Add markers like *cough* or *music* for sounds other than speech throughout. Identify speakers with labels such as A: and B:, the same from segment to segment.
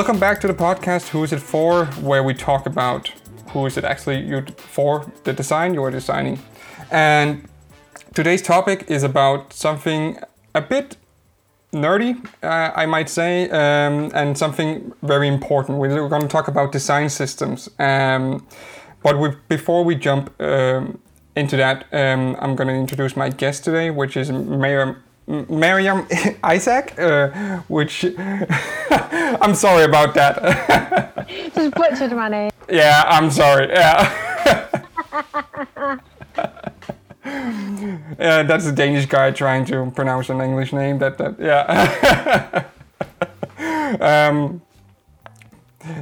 A: welcome back to the podcast Who is it for? where we talk about who is it actually you for the design you're designing. And today's topic is about something a bit nerdy, uh, I might say, um, and something very important. We're going to talk about design systems. Um, but we, before we jump um, into that, um, I'm going to introduce my guest today, which is Mayor Mariam *laughs* Isaac, uh, which *laughs* I'm sorry about that. *laughs*
B: Just butchered my name.
A: Yeah, I'm sorry. Yeah. yeah, that's a Danish guy trying to pronounce an English name. That, that yeah. um,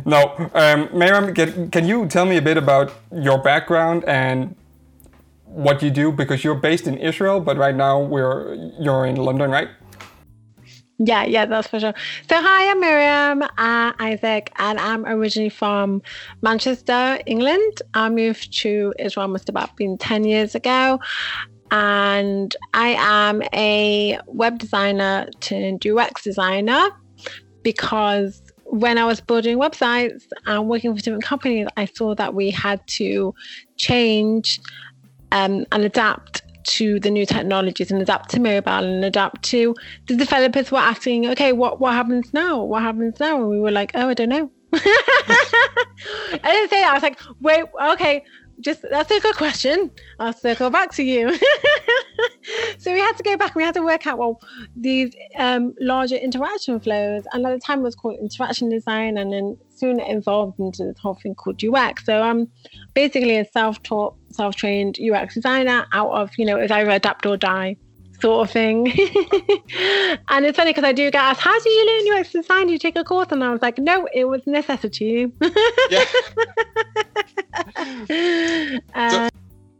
A: no, um, Mariam, can, can you tell me a bit about your background and what you do because you're based in Israel, but right now we're you're in London, right?
B: Yeah, yeah, that's for sure. So, hi, I'm Miriam uh, Isaac, and I'm originally from Manchester, England. I moved to Israel must about been 10 years ago, and I am a web designer turned UX designer because when I was building websites and working for different companies, I saw that we had to change um, and adapt to the new technologies and adapt to mobile and adapt to the developers were asking, okay, what what happens now? What happens now? And we were like, oh, I don't know. *laughs* I didn't say that. I was like, wait, okay, just that's a good question. I'll circle back to you. *laughs* so we had to go back we had to work out well these um, larger interaction flows. And at the time it was called interaction design, and then soon evolved into this whole thing called UX. So I'm basically a self-taught, self-trained UX designer out of you know it's either adapt or die sort of thing. *laughs* and it's funny because I do get asked, how do you learn UX design? Do you take a course? And I was like, no, it was necessity. yeah. *laughs*
A: uh, so,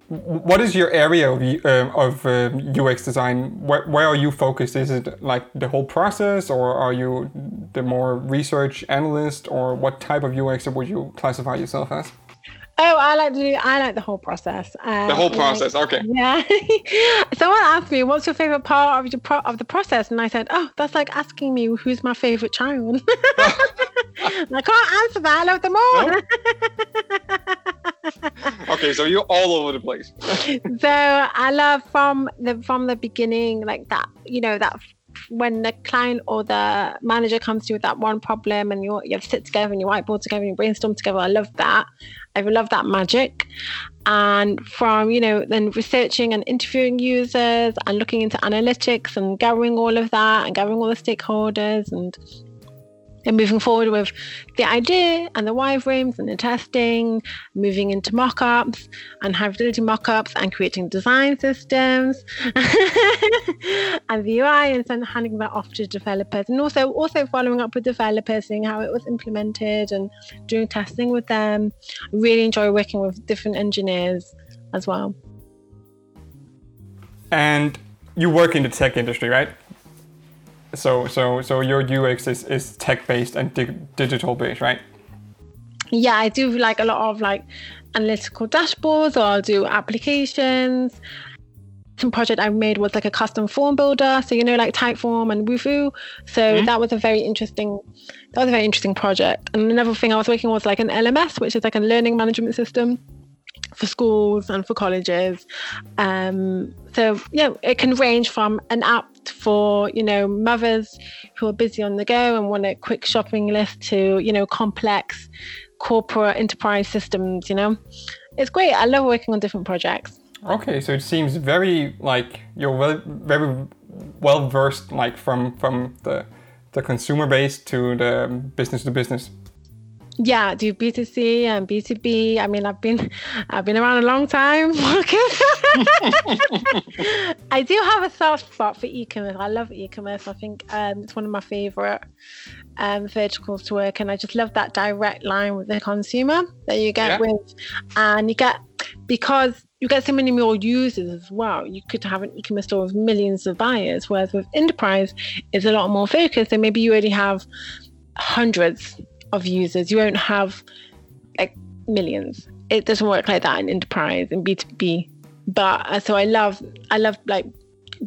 A: what is your area of, uh, of UX design? Where, where are you focused? Is it like the whole process, or are you the more research analyst, or what type of UX would you classify yourself as?
B: Oh, I like to do. I like the whole process.
A: Um, the whole process,
B: like,
A: okay. *laughs*
B: Yeah. Someone asked me, "What's your favorite part of the pro- of the process?" And I said, "Oh, that's like asking me who's my favorite child." *laughs* I can't answer that. I love them
A: all. *laughs* okay, so you're all over the place.
B: so I love from the from the beginning, like that. You know that when the client or the manager comes to you with that one problem and you you sit together and you whiteboard together and you brainstorm together. I love that. I love that magic. And from, you know, then researching and interviewing users and looking into analytics and gathering all of that and gathering all the stakeholders and and moving forward with the idea and the wireframes and the testing, moving into mock-ups and high fidelity mock-ups and creating design systems *laughs* and the UI and then handing that off to developers and also also following up with developers, seeing how it was implemented and doing testing with them. I really enjoy working with different engineers as well.
A: And you work in the tech industry, right? So so so your UX is, is tech based and di- digital based, right?
B: Yeah, I do like a lot of like analytical dashboards, or I'll do applications. Some project I made was like a custom form builder, so you know like Typeform and Wufoo. So mm-hmm. that was a very interesting that was a very interesting project. And another thing I was working was like an LMS, which is like a learning management system for schools and for colleges. Um, so yeah, it can range from an app for you know mothers who are busy on the go and want a quick shopping list to you know complex corporate enterprise systems. You know, it's great. I love working on different projects.
A: Okay, so it seems very like you're well, very well versed, like from from the the consumer base to the business to business
B: yeah, do B2C and B2B. I mean, I've been *laughs* I've been around a long time. *laughs* *laughs* I do have a soft spot for e-commerce. I love e-commerce. I think um, it's one of my favorite um, verticals to work, and I just love that direct line with the consumer that you get yeah. with, and you get because you get so many more users as well. You could have an e-commerce store with millions of buyers, whereas with enterprise, it's a lot more focused. And maybe you already have hundreds of users. You won't have like millions. It doesn't work like that in enterprise and B2B. But uh, so I love, I love like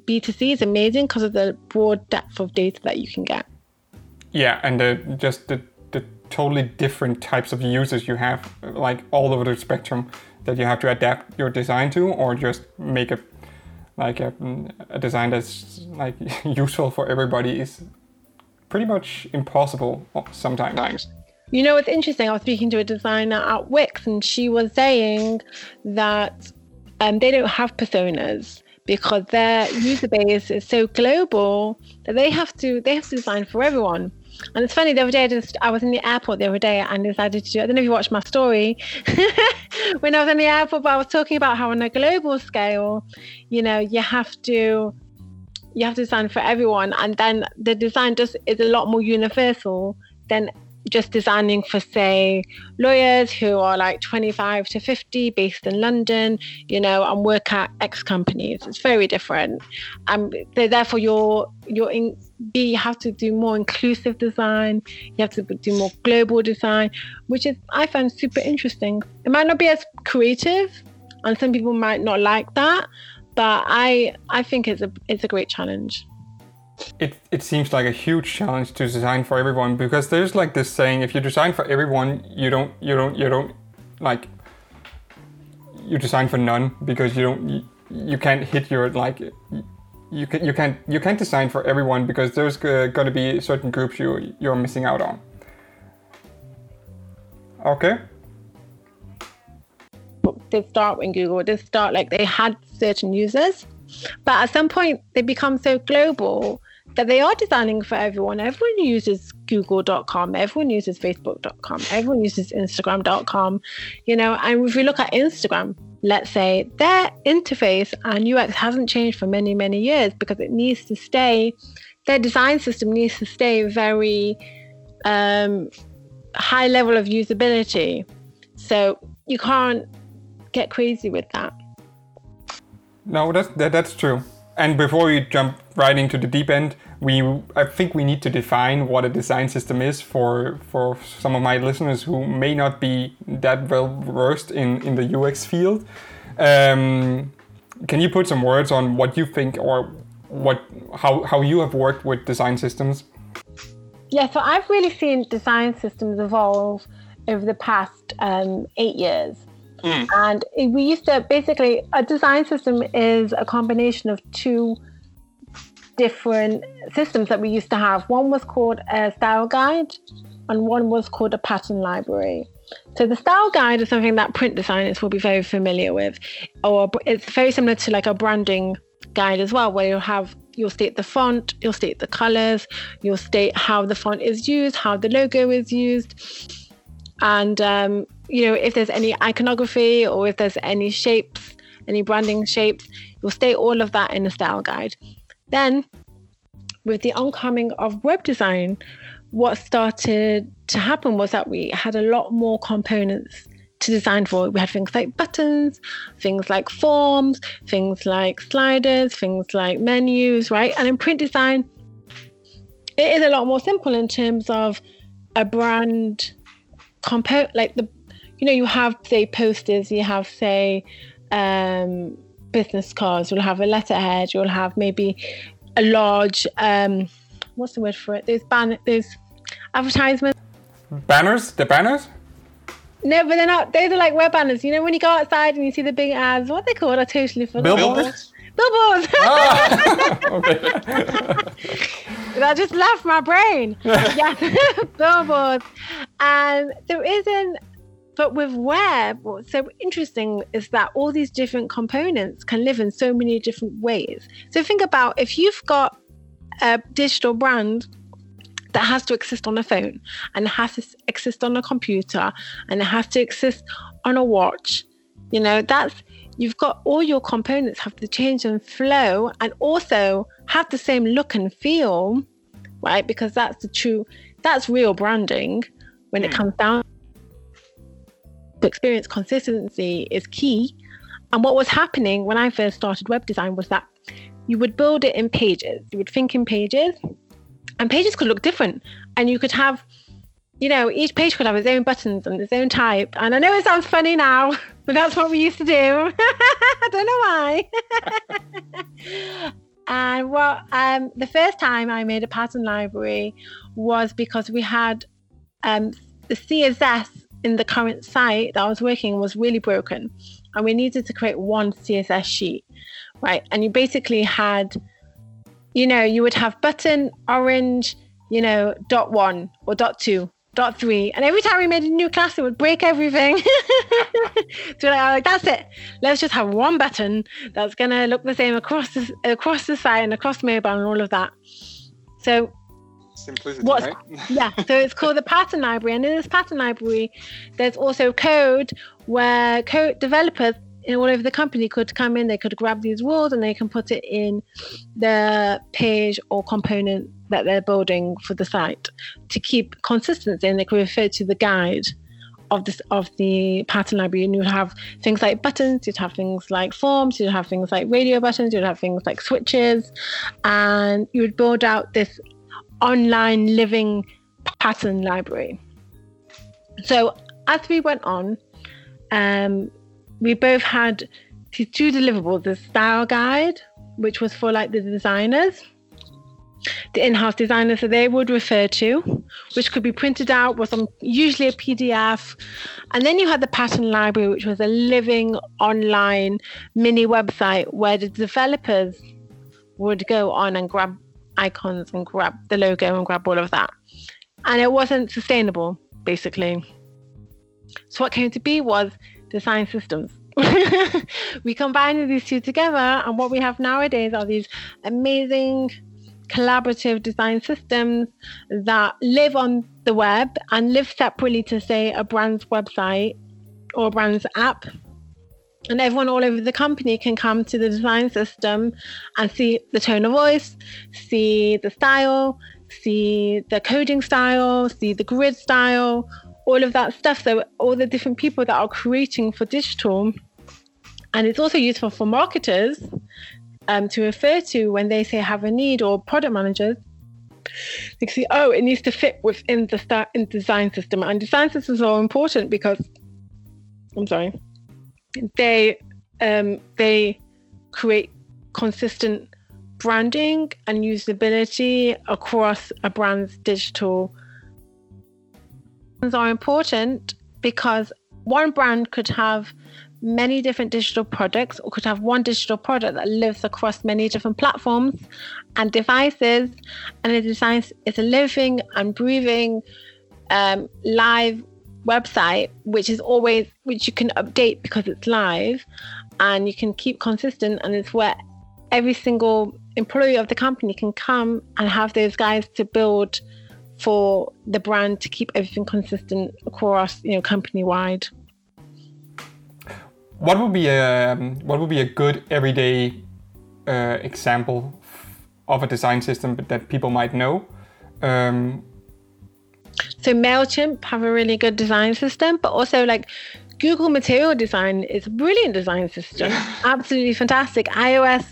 B: B2C is amazing because of the broad depth of data that you can get.
A: Yeah, and the, just the, the totally different types of users you have, like all over the spectrum that you have to adapt your design to, or just make a like a, a design that's like *laughs* useful for everybody is pretty much impossible sometimes.
B: You know, it's interesting. I was speaking to a designer at Wix, and she was saying that um, they don't have personas because their user base is so global that they have to they have to design for everyone. And it's funny, the other day I just I was in the airport the other day and decided to do I don't know if you watched my story *laughs* when I was in the airport, but I was talking about how on a global scale, you know, you have to you have to design for everyone and then the design just is a lot more universal than just designing for say lawyers who are like 25 to 50 based in london you know and work at x companies. It's very different. And um, so therefore you're you're in b you have to do more inclusive design. You have to do more global design which is i find super interesting. It might not be as creative and some people might not like that but i i think it's a it's a great challenge.
A: It, it seems like a huge challenge to design for everyone because there's like this saying if you design for everyone you don't you don't you don't like you design for none because you don't you, you can't hit your like you can you can't you can't design for everyone because there's uh, going to be certain groups you you're missing out on. Okay
B: they start in google they start like they had certain users but at some point they become so global that they are designing for everyone. Everyone uses google.com, everyone uses facebook.com, everyone uses instagram.com, you know, and if we look at Instagram, let's say their interface and UX hasn't changed for many, many years because it needs to stay, their design system needs to stay very um, high level of usability. So you can't get crazy with that.
A: No, that's that, that's true. And before we jump right into the deep end, we I think we need to define what a design system is for for some of my listeners who may not be that well versed in in the UX field. Um, can you put some words on what you think or what how how you have worked with design systems?
B: Yeah, so I've really seen design systems evolve over the past um, eight years. Mm. And we used to basically, a design system is a combination of two different systems that we used to have. One was called a style guide, and one was called a pattern library. So the style guide is something that print designers will be very familiar with, or it's very similar to like a branding guide as well, where you'll have you'll state the font, you'll state the colors, you'll state how the font is used, how the logo is used, and um, you know, if there's any iconography or if there's any shapes, any branding shapes, you'll state all of that in the style guide. Then, with the oncoming of web design, what started to happen was that we had a lot more components to design for. We had things like buttons, things like forms, things like sliders, things like menus, right? And in print design, it is a lot more simple in terms of a brand compo like the you know, you have say posters, you have say um, business cards, you'll have a letterhead, you'll have maybe a large um, what's the word for it? There's ban there's advertisements.
A: Banners? The banners?
B: No, but they're not. Those are like web banners. You know, when you go outside and you see the big ads, what are they called? I totally forgot.
A: Billboards.
B: Billboards. Ah, *laughs* okay. *laughs* that just left my brain. *laughs* yeah, billboards, and there isn't but with web, what's so interesting is that all these different components can live in so many different ways. So think about if you've got a digital brand that has to exist on a phone and has to exist on a computer and it has to exist on a watch, you know, that's you've got all your components have to change and flow and also have the same look and feel, right? Because that's the true, that's real branding when it hmm. comes down experience consistency is key. And what was happening when I first started web design was that you would build it in pages. You would think in pages, and pages could look different. And you could have, you know, each page could have its own buttons and its own type. And I know it sounds funny now, *laughs* but that's what we used to do. *laughs* I don't know why. *laughs* and well, um, the first time I made a pattern library was because we had um, the CSS in the current site that I was working was really broken. And we needed to create one CSS sheet, right? And you basically had, you know, you would have button, orange, you know, dot one or dot two, dot three. And every time we made a new class, it would break everything. *laughs* so like, like, that's it. Let's just have one button that's gonna look the same across the across the site and across mobile and all of that. So
A: simplicity, right? *laughs*
B: yeah, so it's called the pattern library, and in this pattern library, there's also code where code developers in all over the company could come in, they could grab these rules and they can put it in the page or component that they're building for the site to keep consistency, and they could refer to the guide of this of the pattern library and you'd have things like buttons you'd have things like forms you'd have things like radio buttons you'd have things like switches and you would build out this online living pattern library. So as we went on, um, we both had these two deliverables: the style guide, which was for like the designers, the in-house designers that they would refer to, which could be printed out, was on usually a PDF, and then you had the pattern library, which was a living online mini website where the developers would go on and grab icons and grab the logo and grab all of that. And it wasn't sustainable, basically. So what came to be was design systems. *laughs* we combined these two together, and what we have nowadays are these amazing collaborative design systems that live on the web and live separately to, say, a brand's website or a brand's app and everyone all over the company can come to the design system and see the tone of voice, see the style, see the coding style, see the grid style, all of that stuff. So all the different people that are creating for digital. And it's also useful for marketers um, to refer to when they say have a need or product managers. They can see, oh, it needs to fit within the in design system. And design systems are important because I'm sorry they um, they create consistent branding and usability across a brand's digital. Are important because one brand could have many different digital products or could have one digital product that lives across many different platforms and devices. And it it's a living and breathing um, live website, which is always which you can update because it's live, and you can keep consistent, and it's where every single employee of the company can come and have those guys to build for the brand to keep everything consistent across you know company wide.
A: What would be a um, what would be a good everyday uh, example of a design system that people might know? Um,
B: so MailChimp have a really good design system, but also like Google Material Design is a brilliant design system. *laughs* Absolutely fantastic. iOS,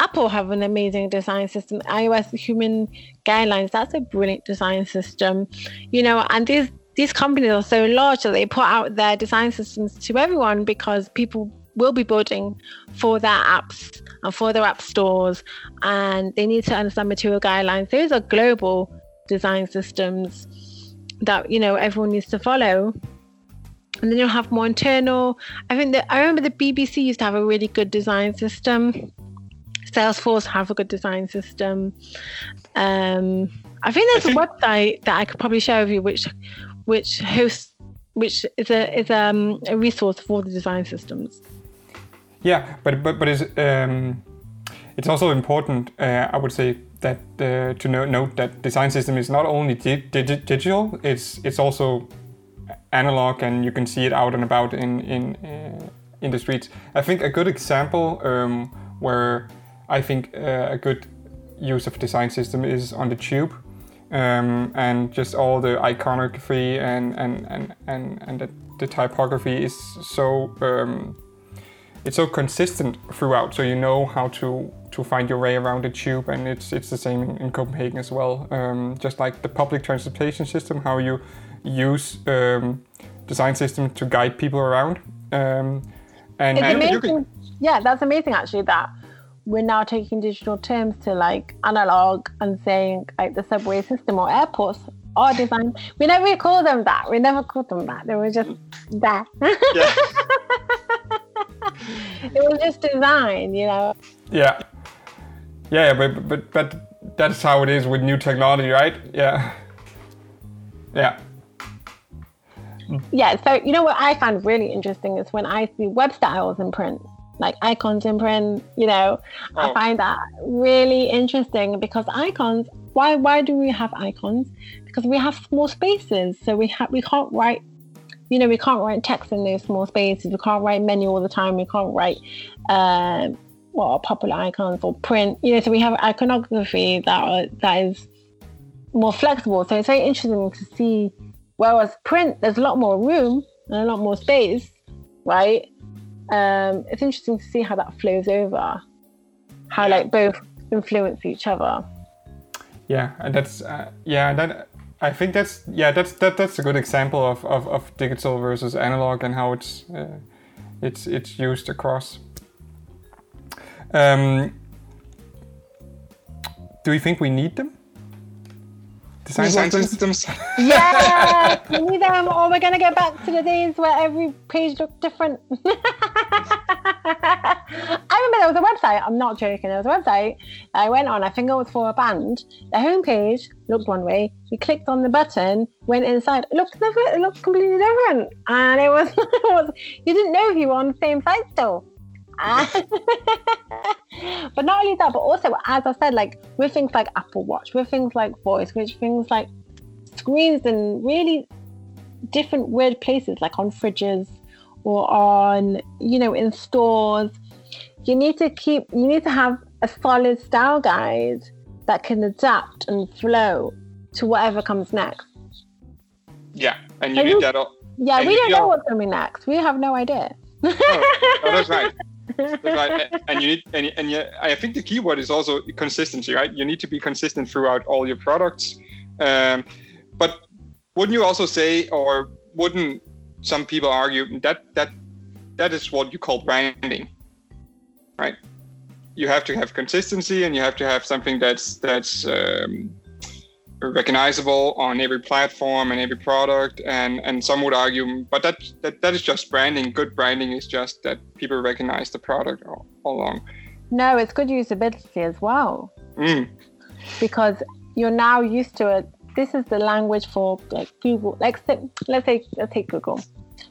B: Apple have an amazing design system. iOS Human Guidelines, that's a brilliant design system. You know, and these these companies are so large that they put out their design systems to everyone because people will be building for their apps and for their app stores and they need to understand material guidelines. Those are global design systems that you know everyone needs to follow. And then you'll have more internal. I think that i remember the bbc used to have a really good design system. Salesforce have a good design system. Um, i think there's a website that i could probably share with you which which hosts which is a is um, a resource for the design systems.
A: Yeah but but but it's um it's also important uh, i would say that uh, to no- note that design system is not only di- di- digital, it's it's also analog, and you can see it out and about in in uh, in the streets. I think a good example um, where I think uh, a good use of design system is on the tube. Um, and just all the iconography and and and and, and the, the typography is so um, it's so consistent throughout so you know how to to find your way around the tube, and it's it's the same in, in Copenhagen as well. Um, just like the public transportation system, how you use um, design system to guide people around. Um,
B: and, and amazing. yeah, that's amazing actually. That we're now taking digital terms to like analog and saying like the subway system or airports are design. We never called them that. We never called them that. They were just that. Yeah. *laughs* it was just design, you know.
A: Yeah. Yeah, but but but that's how it is with new technology, right? Yeah. Yeah.
B: Yeah. So you know what I find really interesting is when I see web styles in print like icons in print you know oh. i find that really interesting because icons why why do we have icons because we have small spaces so we have we can't write you know we can't write text in those small spaces we can't write menu all the time we can't write uh, well popular icons or print you know so we have iconography that are, that is more flexible so it's very interesting to see whereas print there's a lot more room and a lot more space right um, it's interesting to see how that flows over, how like both influence each other.
A: Yeah, and that's uh, yeah, that I think that's yeah, that's that that's a good example of, of, of digital versus analog and how it's uh, it's it's used across. Um, do you think we need them?
C: design, design systems.
B: yeah, *laughs* we need them, or we're gonna get back to the days where every page looked different. *laughs* I remember there was a website. I'm not joking. There was a website I went on. I think it was for a band. The homepage looked one way. You clicked on the button, went inside. It looked different. It looked completely different, and it was, *laughs* it was you didn't know if you were on the same site still. *laughs* but not only that, but also, as I said, like with things like Apple Watch, with things like voice, with things like screens and really different weird places, like on fridges or on, you know, in stores, you need to keep, you need to have a solid style guide that can adapt and flow to whatever comes next.
C: Yeah, and you need that. All,
B: yeah, we don't know what's coming next. We have no idea.
C: oh, oh, that's right *laughs* right. and you need and, and yeah, I think the key word is also consistency, right? You need to be consistent throughout all your products. Um, but wouldn't you also say, or wouldn't some people argue that that that is what you call branding, right? You have to have consistency, and you have to have something that's that's um, recognizable on every platform and every product and and some would argue but that that, that is just branding. Good branding is just that people recognize the product all, all along.
B: No it's good usability as well. Mm. because you're now used to it. This is the language for like google. Like let's say let's take google.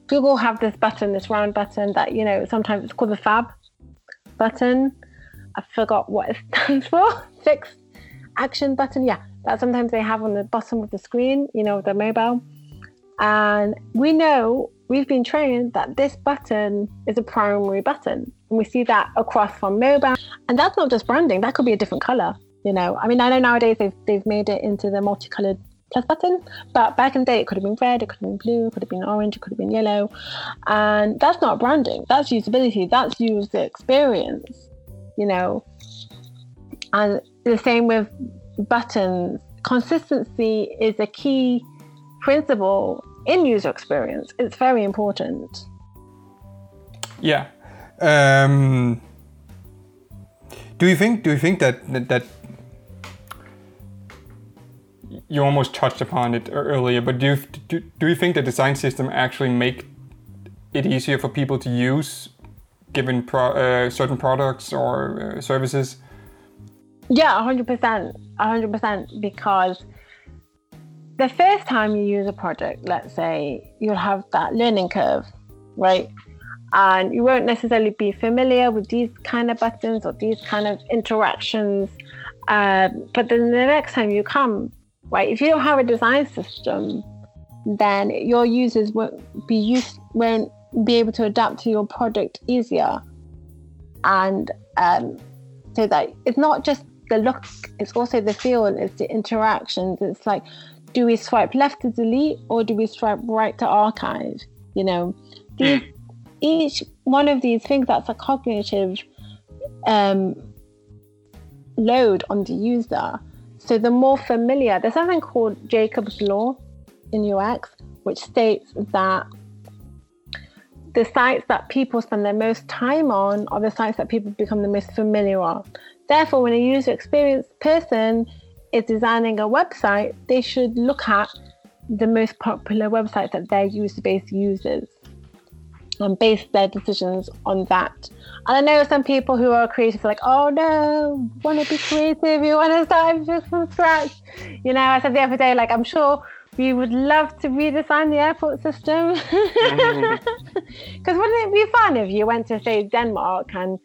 B: Google have this button this round button that you know sometimes it's called the fab button. I forgot what it *laughs* stands for. Fix action button. Yeah that sometimes they have on the bottom of the screen, you know, the mobile. And we know we've been trained that this button is a primary button. And we see that across from mobile. And that's not just branding, that could be a different color. You know, I mean, I know nowadays they've, they've made it into the multicolored plus button, but back in the day it could have been red, it could have been blue, it could have been orange, it could have been yellow. And that's not branding, that's usability, that's user experience, you know. And the same with buttons, consistency is a key principle in user experience. It's very important.
A: Yeah. Um, do you think? Do you think that that, that you almost touched upon it earlier, but do you, do, do you think the design system actually make it easier for people to use given pro, uh, certain products or uh, services?
B: Yeah, 100%. 100% because the first time you use a project, let's say, you'll have that learning curve, right? And you won't necessarily be familiar with these kind of buttons or these kind of interactions. Um, but then the next time you come, right, if you don't have a design system, then your users won't be used, won't be able to adapt to your product easier. And um, so that it's not just the look, it's also the feel, it's the interactions. It's like, do we swipe left to delete or do we swipe right to archive? You know, these, mm. each one of these things that's a cognitive um, load on the user. So the more familiar, there's something called Jakob's Law in UX, which states that the sites that people spend their most time on are the sites that people become the most familiar on. Therefore, when a user experience person is designing a website, they should look at the most popular websites that their user base uses and base their decisions on that. And I know some people who are creative are like, oh no, want to be creative, you want to start from scratch. You know, I said the other day, like, I'm sure we would love to redesign the airport system. *laughs* *laughs* Because wouldn't it be fun if you went to, say, Denmark and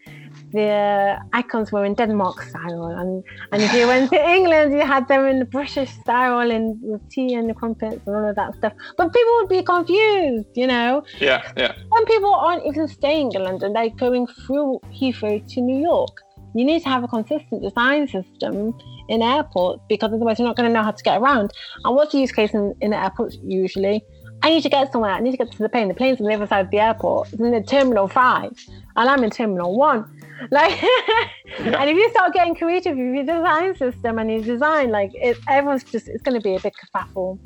B: the icons were in Denmark style, and, and if you went to England, you had them in the British style and with tea and the crumpets and all of that stuff. But people would be confused, you know.
C: Yeah, yeah.
B: Some people aren't even staying in London; they're going through Heathrow to New York. You need to have a consistent design system in airports because otherwise you're not going to know how to get around. And what's the use case in, in airports usually? I need to get somewhere. I need to get to the plane. The plane's on the other side of the airport. It's in the terminal five, and I'm in terminal one. *laughs* Like, yeah. and if you start getting creative with your design system and your design, like, it, everyone's just, it's going to be a big kerfuffle.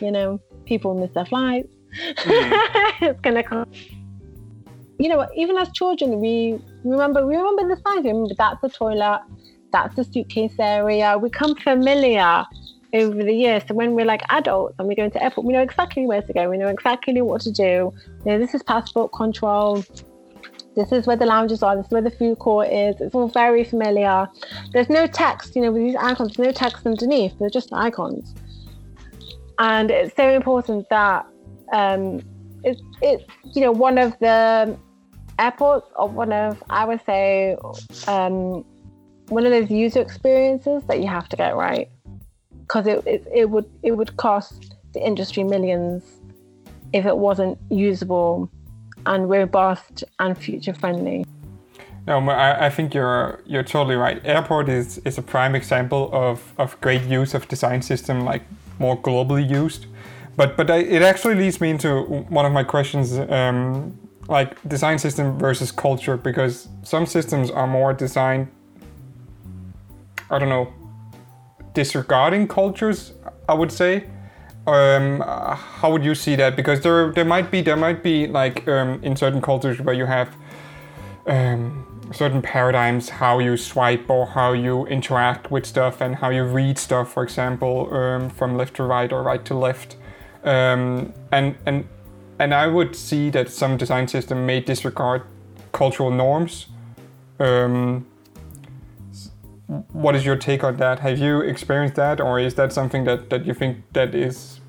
B: You know, people miss their flights. Mm. *laughs* it's going to come. You know, even as children, we remember, we remember the signs. We remember that's the toilet, that's the suitcase area. We become familiar over the years. So when we're like adults and we go into airport, we know exactly where to go. We know exactly what to do. You know, this is passport control this is where the lounges are, this is where the food court is. It's all very familiar. There's no text, you know, with these icons, no text underneath, they're just icons. And it's so important that um, it's, it's, you know, one of the airports or one of, I would say, um, one of those user experiences that you have to get right. Because it, it, it, would, it would cost the industry millions if it wasn't usable and robust and future friendly.
A: No, I, I think you're you're totally right. Airport is, is a prime example of, of great use of design system, like more globally used. But but I, it actually leads me into one of my questions, um, like design system versus culture, because some systems are more designed. I don't know, disregarding cultures. I would say um, how would you see that? Because there there might be there might be like um, in certain cultures where you have um, certain paradigms how you swipe or how you interact with stuff and how you read stuff, for example, um, from left to right or right to left, um, and and and I would see that some design system may disregard cultural norms. Um, what is your take on that? Have you experienced that, or is that something that, that you think that is?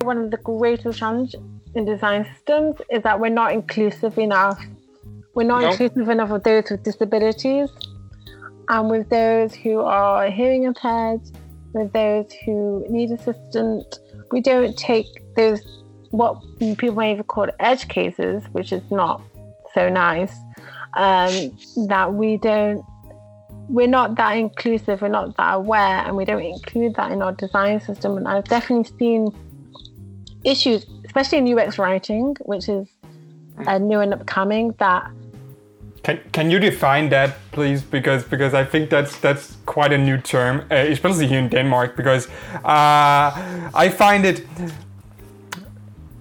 B: One of the greatest challenges in design systems is that we're not inclusive enough. We're not inclusive enough of those with disabilities, and with those who are hearing impaired, with those who need assistance. We don't take those what people may even call edge cases, which is not so nice. Um, that we don't we're not that inclusive, we're not that aware, and we don't include that in our design system. And I've definitely seen issues, especially in UX writing, which is a new and upcoming. That
A: can can you define that, please? Because because I think that's that's quite a new term, uh, especially here in Denmark. Because uh, I find it.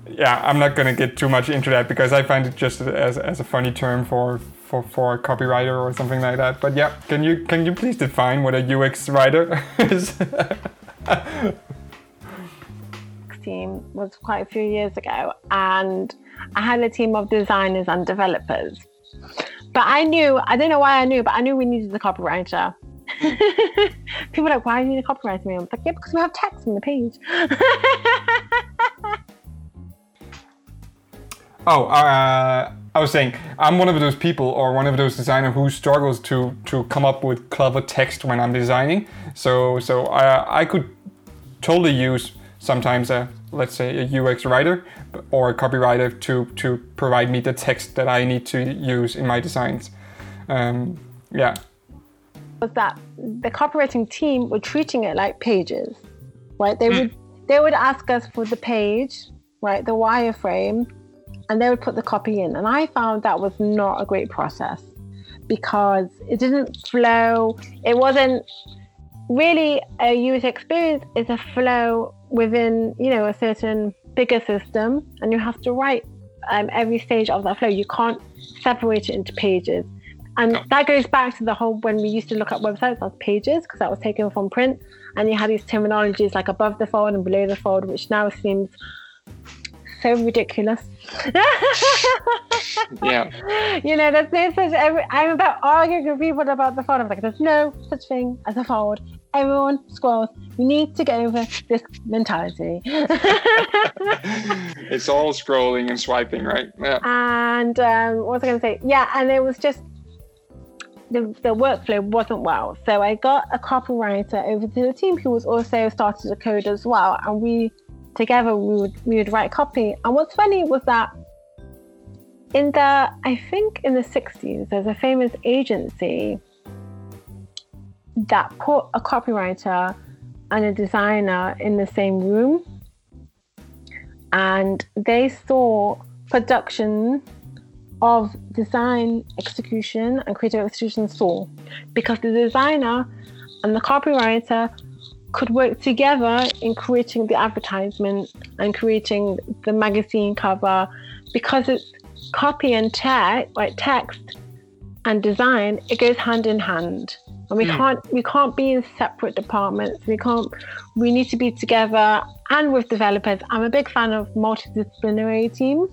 A: Yeah, I'm not gonna get too much into that because I find it just as, as a funny term for for, for a copywriter or something like that. But yeah, can you can you please define what a UX writer *laughs* is?
B: UX team was quite a few years ago, and I had a team of designers and developers. But I knew, I don't know why I knew, but I knew we needed a copywriter. *laughs* People are like, why do you need a copywriter? I was like, yeah, because we have text on the page. *laughs*
A: oh, uh, I was saying I'm one of those people or one of those designers who struggles to to come up with clever text when I'm designing. So so I I could totally use sometimes a let's say a UX writer or a copywriter to to provide me the text that I need to use in my designs. Um, yeah.
B: Was that the copywriting team were treating it like pages, right? They hmm. would they would ask us for the page, right, the wireframe, and they would put the copy in. And I found that was not a great process because it didn't flow. It wasn't really a user experience is a flow within, you know, a certain bigger system and you have to write um, every stage of that flow. You can't separate it into pages. And that goes back to the whole when we used to look at websites as pages because that was taken from print, and you had these terminologies like above the fold and below the fold, which now seems so ridiculous. *laughs*
C: Yeah. *laughs*
B: you know, there's no such. Every, I'm about arguing with people about the fold. I'm like, there's no such thing as a fold. Everyone scrolls. You need to get over this mentality. *laughs*
C: it's all scrolling and swiping, right? Yeah.
B: and um, what was I going to say? Yeah, and it was just the, the workflow wasn't well. So I got a copywriter over to the team who was also started to code as well, and we together we would we would write copy. And what's funny was that in the I think in the 60s there's a famous agency that put a copywriter and a designer in the same room and they saw production of design execution and creative execution saw because the designer and the copywriter could work together in creating the advertisement and creating the magazine cover because it's copy and text like text and design it goes hand in hand. And we
C: Mm.
B: can't we can't be in separate departments. We can't we need to be together and with developers. I'm a big fan of multidisciplinary teams.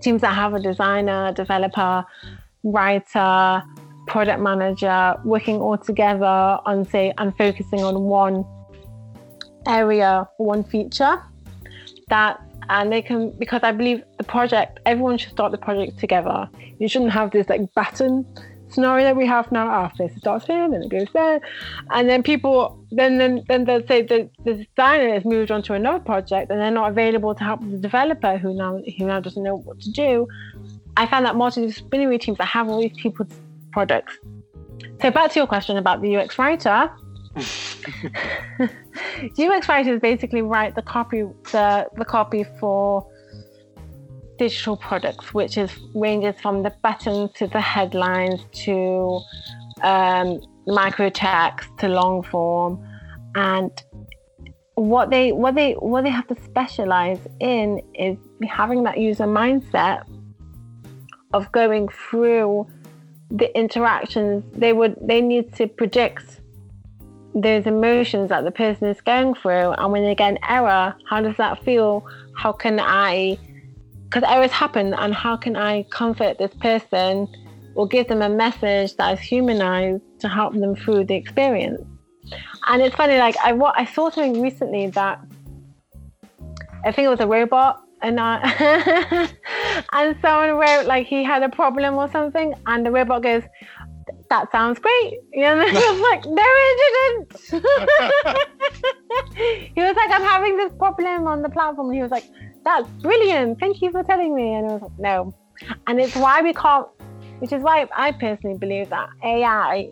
B: Teams that have a designer developer writer product manager working all together on say and focusing on one area one feature that and they can because i believe the project everyone should start the project together. You shouldn't have this like baton scenario that we have now. Ah, After it starts here and then it goes there. And then people then then then they'll say the, the designer has moved on to another project and they're not available to help the developer who now who now doesn't know what to do. I found that multidisciplinary teams that have all these people's products so back to your question about the ux writer. *laughs* UX writers basically write the copy the, the copy for digital products, which is ranges from the buttons to the headlines to um, micro text to long form, and what they what they what they have to specialize in is having that user mindset of going through the interactions. They would they need to predict those emotions that the person is going through and when they get an error how does that feel how can i because errors happen and how can i comfort this person or give them a message that is humanized to help them through the experience and it's funny like i what i saw something recently that i think it was a robot and I, *laughs* and someone wrote like he had a problem or something and the robot goes that sounds great. You know, *laughs* I was like, no, it didn't. *laughs* he was like, I'm having this problem on the platform. And he was like, that's brilliant. Thank you for telling me. And I was like, no. And it's why we can't, which is why I personally believe that AI,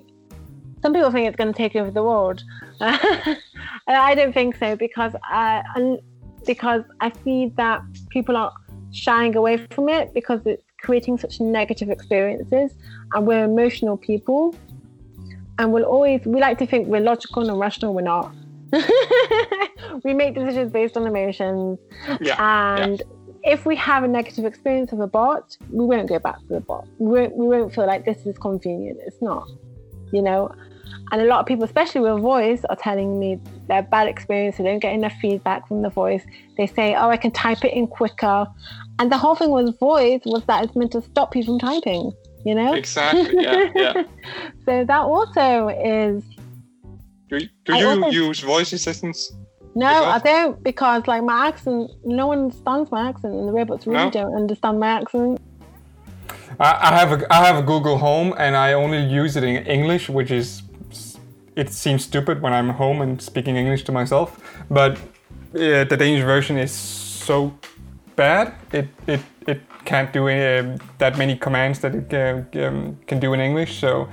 B: some people think it's going to take over the world. *laughs* I don't think so because uh, I, because I see that people are shying away from it because it's creating such negative experiences. And we're emotional people. And we'll always we like to think we're logical and rational we're not. *laughs* We make decisions based on emotions.
C: Yeah.
B: and if we have a negative experience of a bot we won't go back to the bot. We won't, we won't feel like this is convenient. It's not you know and a lot of people especially with voice are telling me their bad experience they don't get enough feedback from the voice they say oh i can type it in quicker and the whole thing with voice was that it's meant to stop you from typing you know
C: Exactly. Yeah. Yeah. *laughs*
B: so that also is
C: Do, do you
B: also-
C: use voice assistants?
B: no i don't because like my accent no one understands my accent and the robots really
C: No?
B: don't understand my accent
A: I, I have a I have a Google Home and I only use it in English, which is it seems stupid when I'm home and speaking English to myself. But uh, the Danish version is so bad. It it it can't do uh, that many commands that it uh, um, can do in English. So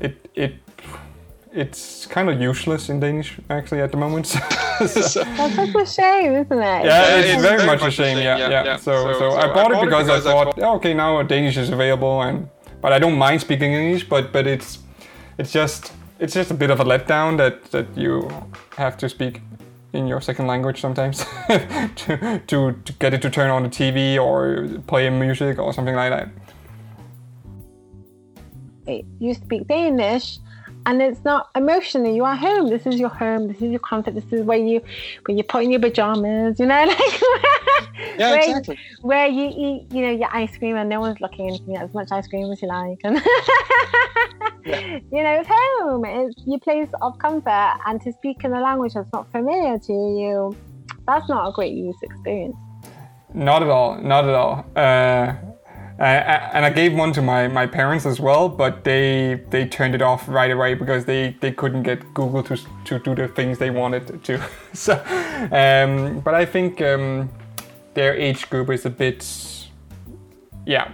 A: it it it's kind of useless in Danish actually at the moment. *laughs* so,
B: that's such a shame isn't it
A: yeah, it's,
C: it's
A: very, much a shame. Yeah, yeah. So, so, I bought it because I thought, oh, okay, now Danish is available, and but I don't mind speaking English, but but it's it's just it's just a bit of a letdown that that you have to speak in your second language sometimes *laughs* to, to to get it to turn on the TV or play music or something like that.
B: you speak Danish and it's not emotionally you are home this is your home this is your comfort this is where you where you put in your pajamas you know *laughs* like
C: Yeah,
B: where,
C: exactly.
B: where you eat you know your ice cream and no one's looking and you can get as much ice cream as you like and *laughs* *laughs* you know home it's your place of comfort and to speak in a language that's not familiar to you that's not a great use experience
A: Not at all. Not at all. Uh, I- and I gave one to my, my parents as well, but they they turned it off right away because they, they couldn't get Google to to do the things they wanted to. *laughs* So, um, but I think um, their age group is a bit, yeah,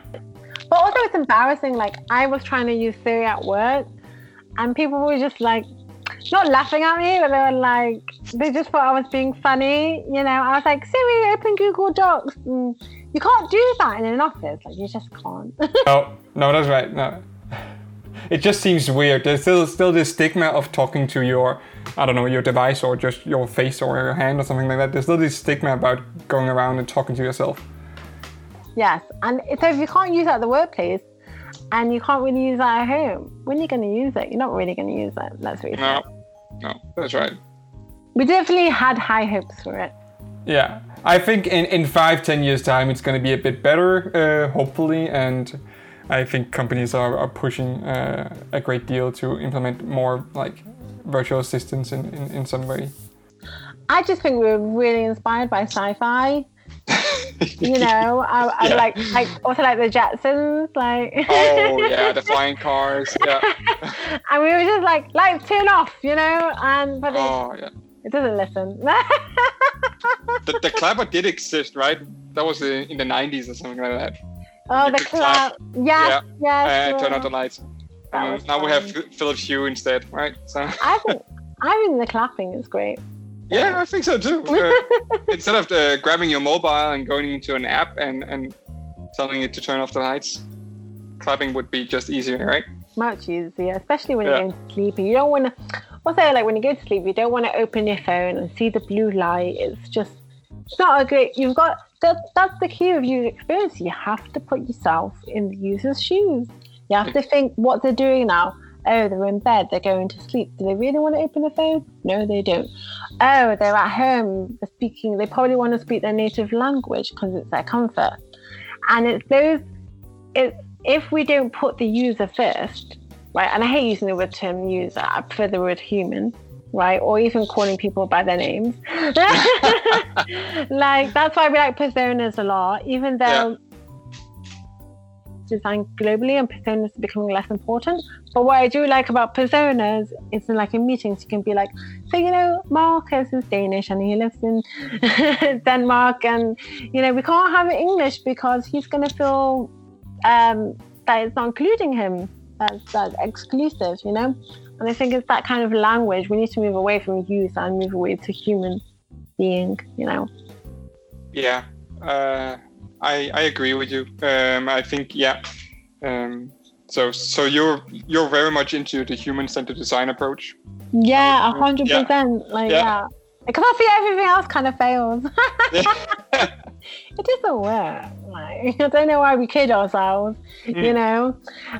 B: But also, it's embarrassing. Like, I was trying to use Siri at work, and people were just like, not laughing at me, but they were like, they just thought I was being funny. You know, I was like, Siri, open Google Docs. And you can't do that in an office. Like, you just can't.
A: No, *laughs* oh, no, that's right. No, it just seems weird. There's still still this stigma of talking to your, I don't know, your device or just your face or your hand or something like that. There's still this stigma about going around and talking to yourself.
B: Yes. And so if you can't use that at the workplace, and you can't really use that at home, when are you going to use it? You're not really going to use it. That's what you
C: No, no, that's right.
B: We definitely had high hopes for it.
A: Yeah, I think in in five ten years time it's going to be a bit better, uh, hopefully, and I think companies are, are pushing uh, a great deal to implement more like virtual assistants in, in, in some way.
B: I just think we were really inspired by sci-fi. You *laughs* know, I, I
C: Yeah.
B: like like also like the Jetsons, like.
C: Oh yeah, the *laughs* flying cars. Yeah. *laughs*
B: and we were just like, like turn off, you know, and but it,
C: Oh yeah.
B: it doesn't listen.
C: The, the clapper did exist, right? That was in in the 90s or something like that.
B: oh,
C: You
B: the
C: could
B: cloud. yeah, yes.
C: Uh, turn on the lights. Um, now we have
B: fun.
C: Phil- Philips Hue instead, right? So
B: I think I think the clapping is great.
C: Yeah, I think so too. *laughs* Uh, instead of uh, grabbing your mobile and going into an app and and telling it to turn off the lights, clapping would be just easier, right?
B: Much easier, especially when
C: Yeah.
B: you're going to sleep. You don't want to. Also, like when you go to sleep, you don't want to open your phone and see the blue light. It's just it's not a great. You've got that. That's the key of user experience. You have to put yourself in the user's shoes. You have to think what they're doing now. Oh, they're in bed. They're going to sleep. Do they really want to open the phone? No, they don't. Oh, they're at home. They're speaking. They probably want to speak their native language because it's their comfort. And it's those. It's if we don't put the user first, right? And I hate using the word term user. I prefer the word human, right? Or even calling people by their names. *laughs* *laughs* like that's why we like personas a lot, even though design globally and personas are becoming less important. But what I do like about personas is in like in meetings you can be like, so you know, Marcus is Danish and he lives in *laughs* Denmark and you know, we can't have English because he's gonna feel um that it's not including him. That's that's exclusive, you know? And I think it's that kind of language. We need to move away from use and move away to human being, you know.
C: Yeah, uh, I I agree with you. Um, I think yeah. Um, so so you're you're very much into the human-centered design approach.
B: Yeah, a hundred
C: Yeah.
B: percent. Like
C: Yeah.
B: yeah. Because I feel everything else kind of fails. *laughs* *laughs* it doesn't work. Like *laughs* I don't know why we kid ourselves. You
C: Mm.
B: know,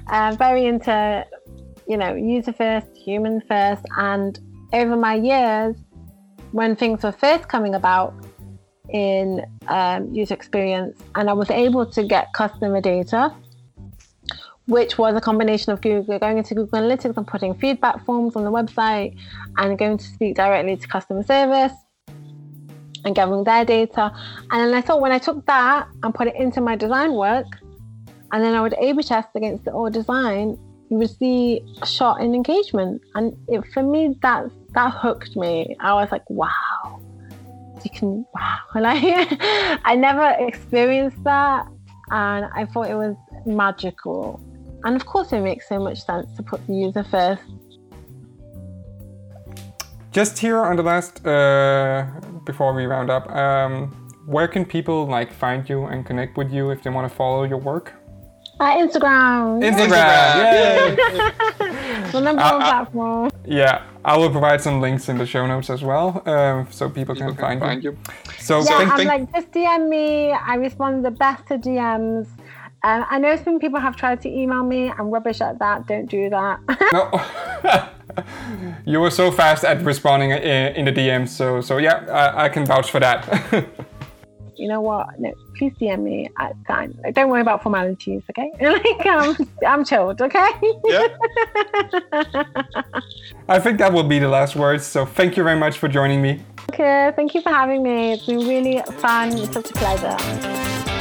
B: uh, very into you know user first, human first, and over my years, when things were first coming about in um, user experience, and I was able to get customer data. Which was a combination of Google going into Google Analytics and putting feedback forms on the website and going to speak directly to customer service and gathering their data. And then I thought when I took that and put it into my design work, and then I would A/B test against the old design, you would see a shot in engagement. And it, for me, that that hooked me. I was like, wow, you can wow. *laughs* I never experienced that, and I thought it was magical. And of course, it makes so much sense to put the user first.
A: Just here on the last, uh, before we round up, um, where can people like find you and connect with you if they want to follow your work?
B: Uh, Instagram,
A: Instagram, yay! *laughs*
B: the number
A: Uh,
B: one
A: uh,
B: platform.
A: yeah, I will provide some links in the show notes as well, um, so people,
C: people
A: can, find,
C: find
A: you.
C: you.
A: So
B: Yeah,
C: Thank-
B: I'm
C: thank-
B: like, just DM me. I respond the best to DMs. Um, I know some people have tried to email me. I'm rubbish at that. Don't do that. *laughs*
A: no. *laughs* you were so fast at responding in, in the DMs, so so yeah, I, I can vouch for that.
B: You know what? No, please DM me at time. Like, don't worry about formalities, okay? *laughs* like, um, I'm chilled, okay?
C: Yeah. *laughs*
A: I think that will be the last words. So thank you very much for joining me.
B: Okay, thank you for having me. It's been really fun. It's such a pleasure.